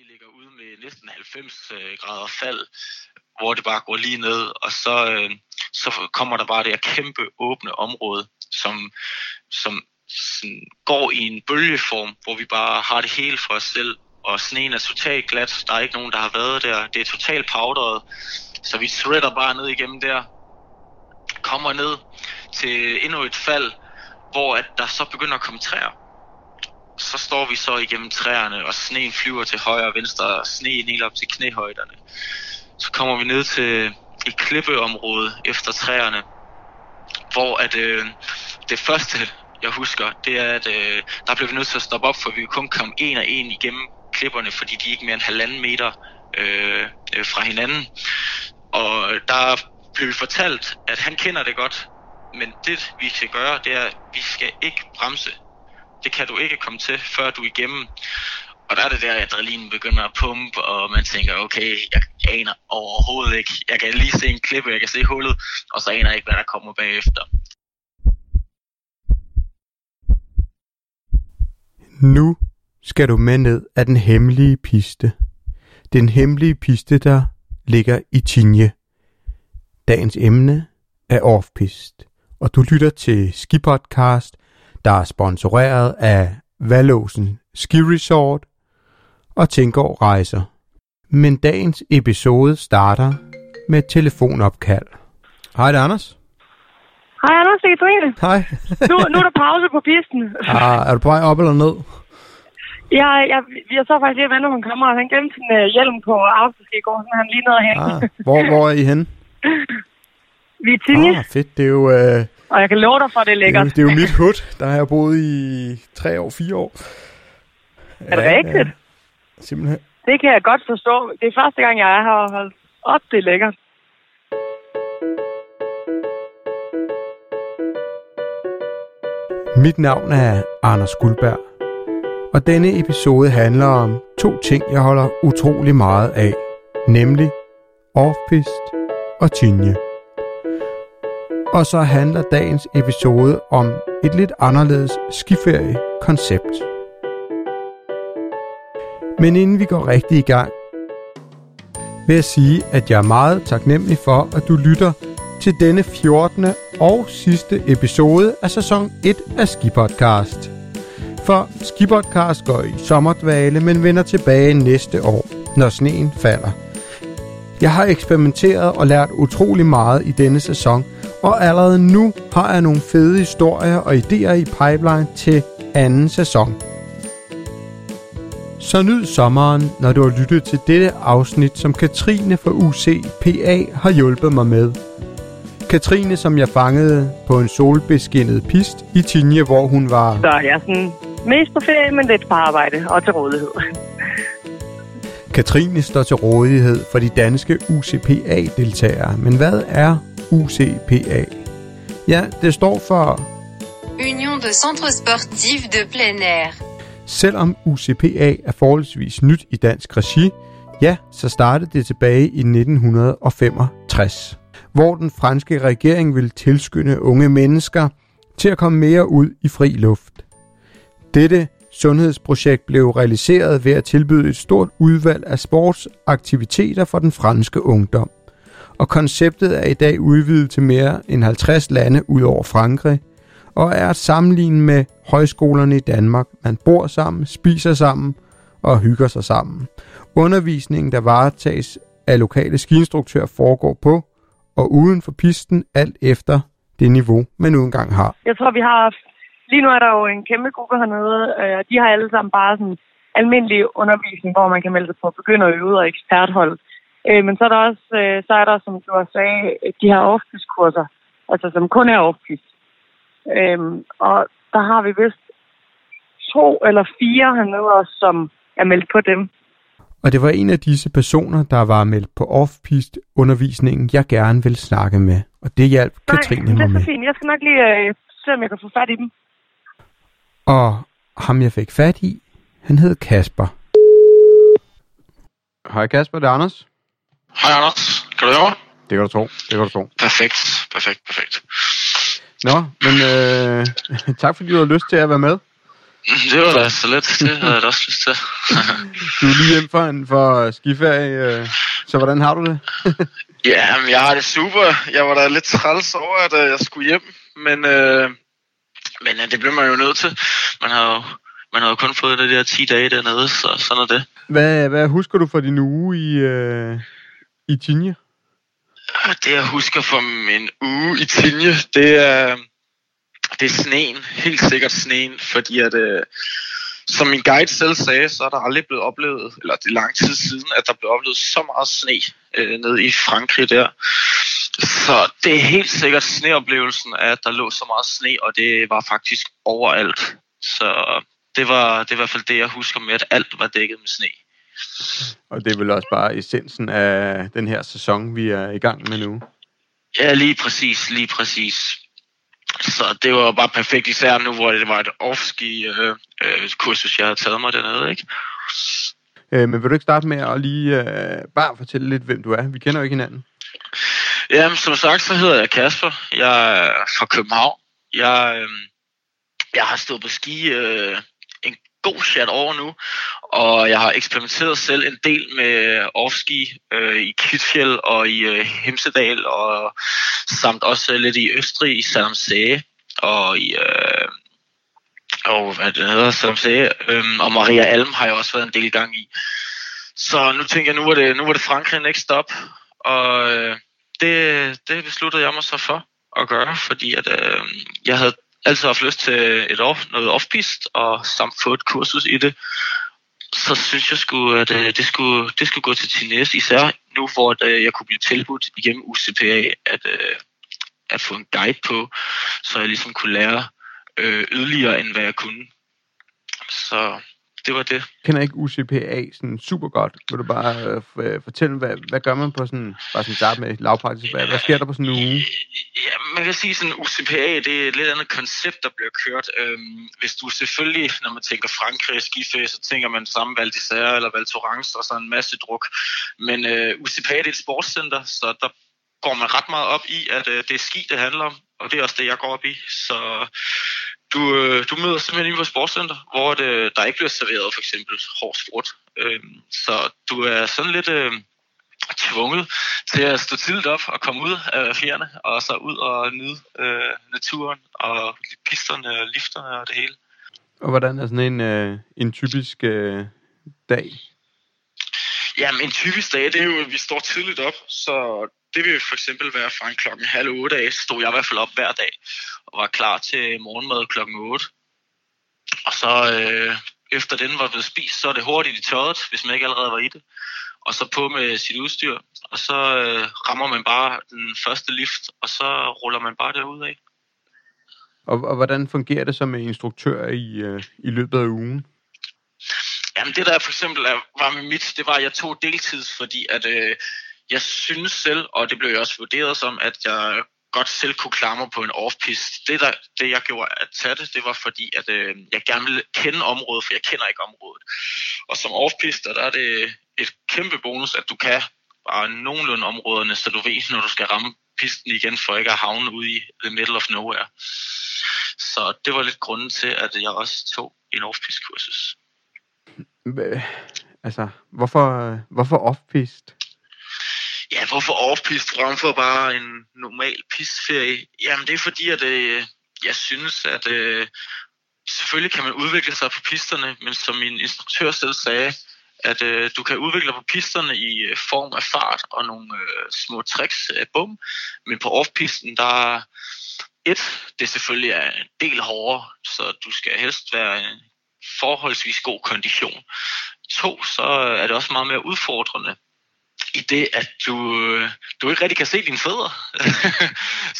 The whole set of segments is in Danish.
vi ligger ude med næsten 90 øh, grader fald, hvor det bare går lige ned, og så, øh, så kommer der bare det her kæmpe åbne område, som, som sådan, går i en bølgeform, hvor vi bare har det hele for os selv, og sneen er totalt glat, der er ikke nogen, der har været der, det er totalt powderet, så vi shredder bare ned igennem der, kommer ned til endnu et fald, hvor at der så begynder at komme træer. Så står vi så igennem træerne, og sneen flyver til højre og venstre, og sneen helt op til knæhøjderne. Så kommer vi ned til et klippeområde efter træerne, hvor at, øh, det første, jeg husker, det er, at øh, der blev vi nødt til at stoppe op, for vi kun komme en og en igennem klipperne, fordi de er ikke mere end halvanden meter øh, øh, fra hinanden. Og der blev vi fortalt, at han kender det godt, men det vi skal gøre, det er, at vi skal ikke bremse. Det kan du ikke komme til, før du er igennem. Og der er det der, at adrenalin begynder at pumpe, og man tænker, okay, jeg aner overhovedet ikke. Jeg kan lige se en klippe, jeg kan se hullet, og så aner jeg ikke, hvad der kommer bagefter. Nu skal du med ned af den hemmelige piste. Den hemmelige piste, der ligger i Tinje. Dagens emne er Offpist, og du lytter til Skipodcast, der er sponsoreret af Valåsen Ski Resort og Tænkår Rejser. Men dagens episode starter med et telefonopkald. Hej, det er Anders. Hej Anders, det er Katrine. Hej. Nu, nu er der pause på pisten. ah, er du på vej op eller ned? Jeg, jeg, jeg så faktisk lige på en kammerat. Han glemte sin uh, hjelm på afterski i går, så han lige ned og. Ah, hvor, hvor er I henne? Vi er Tinje, Ah, fedt. Det er jo, øh, og jeg kan love dig for, at det er det, er lækkert. jo, det er jo mit hud. Der har jeg boet i tre år, fire år. Er det rigtigt? Ja, simpelthen. Det kan jeg godt forstå. Det er første gang, jeg er her og holdt op. Det er lækkert. Mit navn er Anders Guldberg, og denne episode handler om to ting, jeg holder utrolig meget af, nemlig Offpist og Tinje. Og så handler dagens episode om et lidt anderledes skiferie-koncept. Men inden vi går rigtig i gang, vil jeg sige, at jeg er meget taknemmelig for, at du lytter til denne 14. og sidste episode af sæson 1 af Skipodcast. For Skipodcast går i sommerdvale, men vender tilbage næste år, når sneen falder. Jeg har eksperimenteret og lært utrolig meget i denne sæson, og allerede nu har jeg nogle fede historier og idéer i pipeline til anden sæson. Så nyd sommeren, når du har lyttet til dette afsnit, som Katrine fra UCPA har hjulpet mig med. Katrine, som jeg fangede på en solbeskinnet pist i Tinje, hvor hun var... Så jeg er sådan mest på ferie, men lidt på arbejde og til rådighed. Katrine står til rådighed for de danske UCPA-deltagere. Men hvad er UCPA? Ja, det står for Union de centres sportifs de plein air. Selvom UCPA er forholdsvis nyt i dansk regi, ja, så startede det tilbage i 1965, hvor den franske regering ville tilskynde unge mennesker til at komme mere ud i fri luft. Dette sundhedsprojekt blev realiseret ved at tilbyde et stort udvalg af sportsaktiviteter for den franske ungdom. Og konceptet er i dag udvidet til mere end 50 lande ud over Frankrig, og er at sammenligne med højskolerne i Danmark. Man bor sammen, spiser sammen og hygger sig sammen. Undervisningen, der varetages af lokale skiinstruktører, foregår på og uden for pisten, alt efter det niveau, man nu engang har. Jeg tror, vi har... Lige nu er der jo en kæmpe gruppe hernede. Øh, og de har alle sammen bare sådan almindelig undervisning, hvor man kan melde sig på begynder øve og eksperthold. Øh, men så er der også, øh, så er der, som du har sagde, de her off kurser altså som kun er off Øhm, og der har vi vist to eller fire hernede også, som er meldt på dem. Og det var en af disse personer, der var meldt på off-pist undervisningen, jeg gerne vil snakke med. Og det hjalp Katrine Nej, det mig er med. så fint. Jeg skal nok lige øh, se, om jeg kan få fat i dem. Og ham jeg fik fat i, han hed Kasper. Hej Kasper, det er Anders. Hej Anders, kan du høre mig? Det kan du tro, det kan du tro. Perfekt, perfekt, perfekt. Nå, men øh, tak fordi du har lyst til at være med. Det var da så let. Det havde jeg da også lyst til. Du er lige hjem for en for skiferie, øh, så hvordan har du det? ja, men jeg har det super. Jeg var da lidt træls over, at øh, jeg skulle hjem. Men, øh, men øh, det blev man jo nødt til. Man har jo man har jo kun fået det der 10 dage dernede, så sådan er det. Hvad, hvad husker du fra din uge i, øh, i Tinje? Det jeg husker fra min uge i Tinje, det er, det er sneen. Helt sikkert sneen, fordi at, øh, som min guide selv sagde, så er der aldrig blevet oplevet, eller det er lang tid siden, at der blev oplevet så meget sne øh, nede i Frankrig der. Så det er helt sikkert sneoplevelsen, at der lå så meget sne, og det var faktisk overalt. Så det var, det var i hvert fald det, jeg husker med, at alt var dækket med sne. Og det er vel også bare essensen af den her sæson, vi er i gang med nu. Ja, lige præcis, lige præcis. Så det var bare perfekt, især nu, hvor det var et off-ski øh, øh, jeg havde taget mig dernede, ikke? Øh, men vil du ikke starte med at lige øh, bare fortælle lidt, hvem du er? Vi kender jo ikke hinanden. Jamen, som sagt, så hedder jeg Kasper. Jeg er fra København. Jeg, øh, jeg har stået på ski øh, god chat over nu, og jeg har eksperimenteret selv en del med øh, offski øh, i Kvitfjell og i øh, Hemsedal, og samt også lidt i Østrig, i Salamsæge, og i... Øh, og hvad det hedder, som sagde, øhm, og Maria Alm har jeg også været en del gang i. Så nu tænker jeg, nu var det, nu var det Frankrig next stop, og øh, det, det besluttede jeg mig så for at gøre, fordi at, øh, jeg havde altid haft lyst til et off, noget off og samt få et kursus i det, så synes jeg sgu, at øh, det, skulle, det skulle gå til Tines, især nu, hvor at, øh, jeg kunne blive tilbudt igennem UCPA, at, øh, at få en guide på, så jeg ligesom kunne lære øh, yderligere, end hvad jeg kunne. Så det var det. Jeg kender ikke UCPA sådan super godt. Vil du bare øh, fortælle, hvad, hvad gør man på sådan, bare sådan start med lavpraktisk, hvad, hvad sker der på sådan en uge? Ja, man kan sige sådan, UCPA, det er et lidt andet koncept, der bliver kørt. Øhm, hvis du selvfølgelig, når man tænker Frankrig skiferie, så tænker man samme Val d'Isère eller Val Thorens, og så en masse druk. Men øh, UCPA, det er et sportscenter, så der går man ret meget op i, at øh, det er ski, det handler om, og det er også det, jeg går op i. Så du, øh, du møder simpelthen inde på sportscenter, hvor det, der ikke bliver serveret for eksempel hård sport. Øh, så du er sådan lidt øh, tvunget til at stå tidligt op og komme ud af fjerne, og så ud og nyde øh, naturen og pisterne og lifterne og det hele. Og hvordan er sådan en, øh, en typisk øh, dag? Jamen en typisk dag, det er jo, at vi står tidligt op, så det vil for eksempel være fra en klokken halv otte af, så stod jeg i hvert fald op hver dag og var klar til morgenmad klokken 8. Og så øh, efter den var blevet spist, så er det hurtigt i tøjet, hvis man ikke allerede var i det. Og så på med sit udstyr, og så øh, rammer man bare den første lift, og så ruller man bare derud af. Og, og hvordan fungerer det som instruktør i, øh, i løbet af ugen? Jamen det der for eksempel var med mit, det var, at jeg tog deltids, fordi at øh, jeg synes selv, og det blev jeg også vurderet som, at jeg godt selv kunne klare mig på en off Det, der, det jeg gjorde at tage det, det var fordi, at øh, jeg gerne ville kende området, for jeg kender ikke området. Og som off der er det et kæmpe bonus, at du kan bare nogenlunde områderne, så du ved, når du skal ramme pisten igen, for ikke at havne ude i the middle of nowhere. Så det var lidt grunden til, at jeg også tog en off kursus. Altså, hvorfor, øh, hvorfor off-pist? Ja, hvorfor off-pist frem for bare en normal pistferie? Jamen, det er fordi, at øh, jeg synes, at øh, selvfølgelig kan man udvikle sig på pisterne, men som min instruktør selv sagde, at øh, du kan udvikle dig på pisterne i øh, form af fart og nogle øh, små tricks af bum, men på off-pisten, der et, det selvfølgelig er en del hårdere, så du skal helst være en forholdsvis god kondition. To, så er det også meget mere udfordrende i det, at du, øh, du ikke rigtig kan se dine fødder,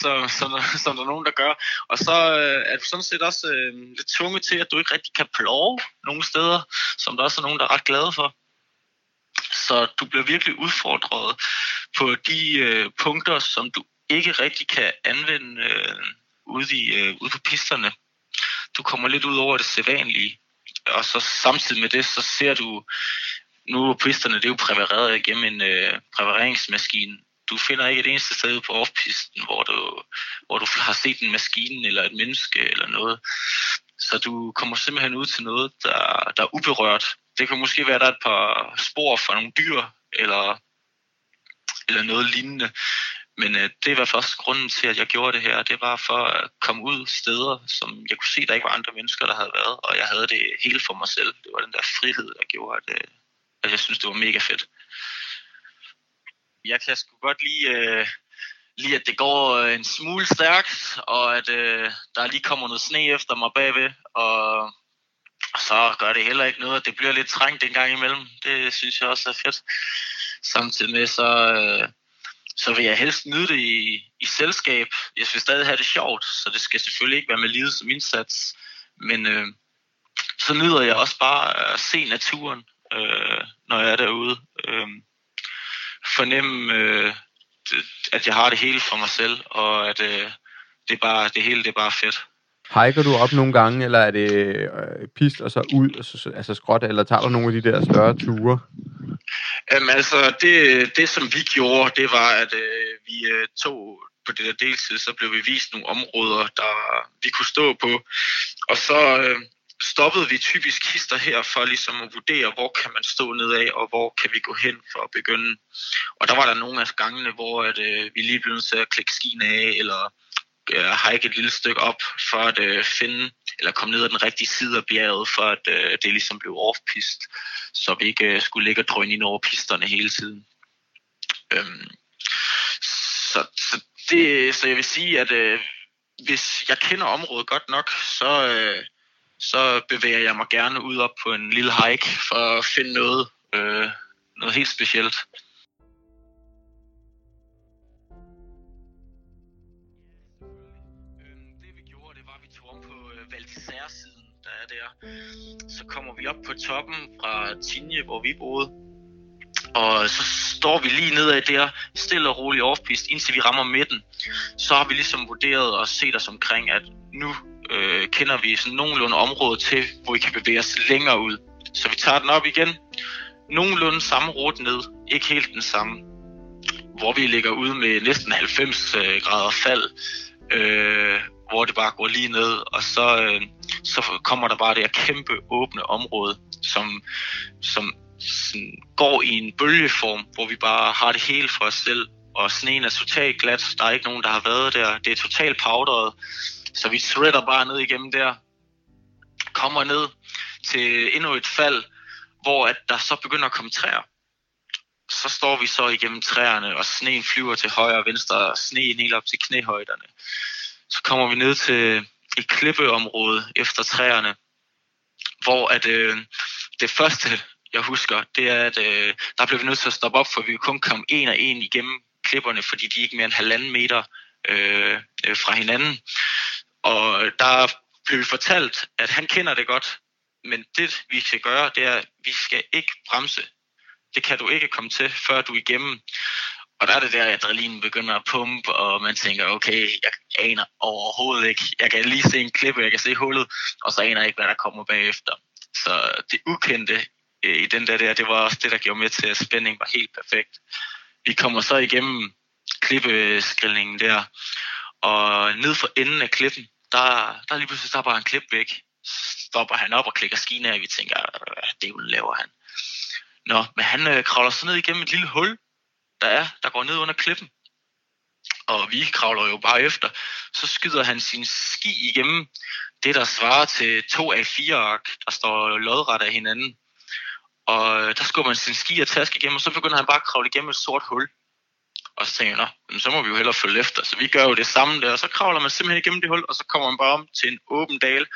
som, som, som der er nogen, der gør. Og så øh, er du sådan set også øh, lidt tvunget til, at du ikke rigtig kan plove nogle steder, som der også er nogen, der er ret glade for. Så du bliver virkelig udfordret på de øh, punkter, som du ikke rigtig kan anvende øh, ude, i, øh, ude på pisterne. Du kommer lidt ud over det sædvanlige. Og så samtidig med det, så ser du nu er pisterne det er jo præpareret igennem en øh, præpareringsmaskine. Du finder ikke et eneste sted på offpisten, hvor du, hvor du har set en maskine eller et menneske eller noget. Så du kommer simpelthen ud til noget, der, der er uberørt. Det kan måske være, at der er et par spor fra nogle dyr, eller, eller noget lignende. Men øh, det var først grunden til, at jeg gjorde det her. Det var for at komme ud steder, som jeg kunne se, der ikke var andre mennesker, der havde været. Og jeg havde det hele for mig selv. Det var den der frihed, der gjorde, at, øh, Altså, jeg synes, det var mega fedt. Jeg kan sgu godt lide, øh, lige at det går øh, en smule stærkt, og at øh, der lige kommer noget sne efter mig bagved. Og, så gør det heller ikke noget, det bliver lidt trængt en gang imellem. Det synes jeg også er fedt. Samtidig med så... Øh, så vil jeg helst nyde det i, i selskab. Jeg vil stadig have det sjovt, så det skal selvfølgelig ikke være med livet som indsats. Men øh, så nyder jeg også bare at se naturen, øh, når jeg er derude. Øh, fornemme, øh, at jeg har det hele for mig selv, og at øh, det, er bare, det hele det er bare fedt. Hiker du op nogle gange, eller er det øh, pist og så ud, og så, altså skråt, eller tager du nogle af de der større ture? Jamen altså, det, det som vi gjorde, det var, at øh, vi øh, tog på det der deltid, så blev vi vist nogle områder, der vi kunne stå på. Og så øh, stoppede vi typisk kister her for ligesom at vurdere, hvor kan man stå nedad, og hvor kan vi gå hen for at begynde. Og der var der nogle af gangene, hvor at, øh, vi lige blev nødt til at klikke skien af, eller øh, hike et lille stykke op, for at øh, finde, eller komme ned ad den rigtige side af bjerget, for at øh, det ligesom blev off-pist, så vi ikke øh, skulle ligge og drøne ind over pisterne hele tiden. Øhm, så, så, det, så jeg vil sige, at øh, hvis jeg kender området godt nok, så, øh, så bevæger jeg mig gerne ud op på en lille hike for at finde noget, øh, noget helt specielt. Øhm, øh, siden der er der. Så kommer vi op på toppen fra Tinje, hvor vi boede. Og så står vi lige nedad der, stille og roligt offpist, indtil vi rammer midten. Så har vi ligesom vurderet og set os omkring, at nu øh, kender vi sådan nogenlunde område til, hvor vi kan bevæge os længere ud. Så vi tager den op igen. Nogenlunde samme rute ned, ikke helt den samme. Hvor vi ligger ude med næsten 90 øh, grader fald. Øh, hvor det bare går lige ned, og så, øh, så kommer der bare det her kæmpe åbne område, som, som sådan, går i en bølgeform, hvor vi bare har det hele for os selv, og sneen er totalt glat, der er ikke nogen, der har været der, det er totalt powderet, så vi shredder bare ned igennem der, kommer ned til endnu et fald, hvor at der så begynder at komme træer. Så står vi så igennem træerne, og sneen flyver til højre og venstre, og sneen helt op til knæhøjderne. Så kommer vi ned til et klippeområde efter træerne, hvor at, øh, det første, jeg husker, det er, at øh, der blev vi nødt til at stoppe op, for vi kun kom en og en igennem klipperne, fordi de er ikke mere end halvanden meter øh, øh, fra hinanden. Og der blev vi fortalt, at han kender det godt, men det vi skal gøre, det er, at vi skal ikke bremse. Det kan du ikke komme til, før du er igennem. Og der er det der, at adrenalinen begynder at pumpe, og man tænker, okay, jeg aner overhovedet ikke. Jeg kan lige se en klippe, jeg kan se hullet, og så aner jeg ikke, hvad der kommer bagefter. Så det ukendte øh, i den der, der, det var også det, der gjorde med til, at spændingen var helt perfekt. Vi kommer så igennem klippeskrillingen der, og ned for enden af klippen, der, der lige pludselig stopper han klip væk. Stopper han op og klikker skien af, og vi tænker, det laver han. Nå, men han øh, kravler så ned igennem et lille hul, der er, der går ned under klippen. Og vi kravler jo bare efter. Så skyder han sin ski igennem det, der svarer til to af fire ark, der står lodret af hinanden. Og øh, der skubber han sin ski og taske igennem, og så begynder han bare at kravle igennem et sort hul. Og så tænker jeg, Nå, så må vi jo hellere følge efter. Så vi gør jo det samme der, og så kravler man simpelthen igennem det hul, og så kommer man bare om til en åben dal.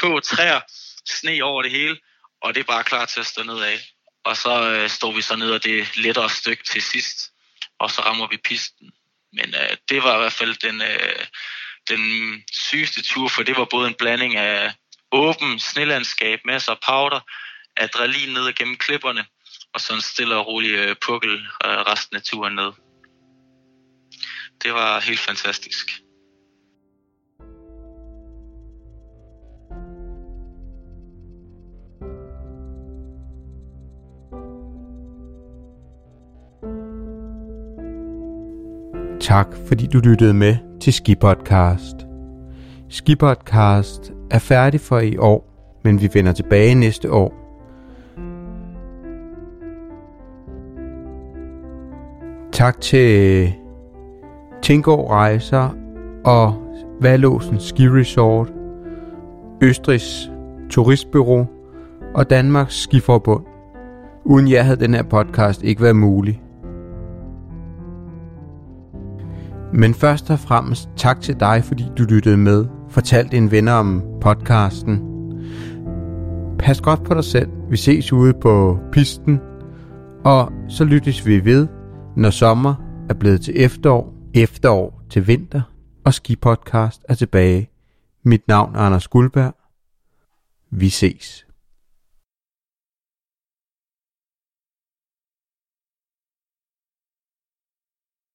Få træer, sne over det hele, og det er bare klar til at stå nedad. Og så øh, står vi så ned og det lettere stykke til sidst, og så rammer vi pisten. Men øh, det var i hvert fald den, øh, den sygeste tur, for det var både en blanding af åben snelandskab, masser af powder, adrenalin ned gennem klipperne, og sådan stille og rolig øh, pukkel øh, resten af turen ned. Det var helt fantastisk. Tak fordi du lyttede med til Skipodcast. Skipodcast er færdig for i år, men vi vender tilbage næste år. Tak til Tingård Rejser og Valåsen Ski Resort, Østrigs Turistbyrå og Danmarks Skiforbund. Uden jer havde den her podcast ikke været mulig. Men først og fremmest tak til dig, fordi du lyttede med. Fortal dine venner om podcasten. Pas godt på dig selv. Vi ses ude på pisten. Og så lyttes vi ved, når sommer er blevet til efterår, efterår til vinter, og Ski Podcast er tilbage. Mit navn er Anders Guldberg. Vi ses.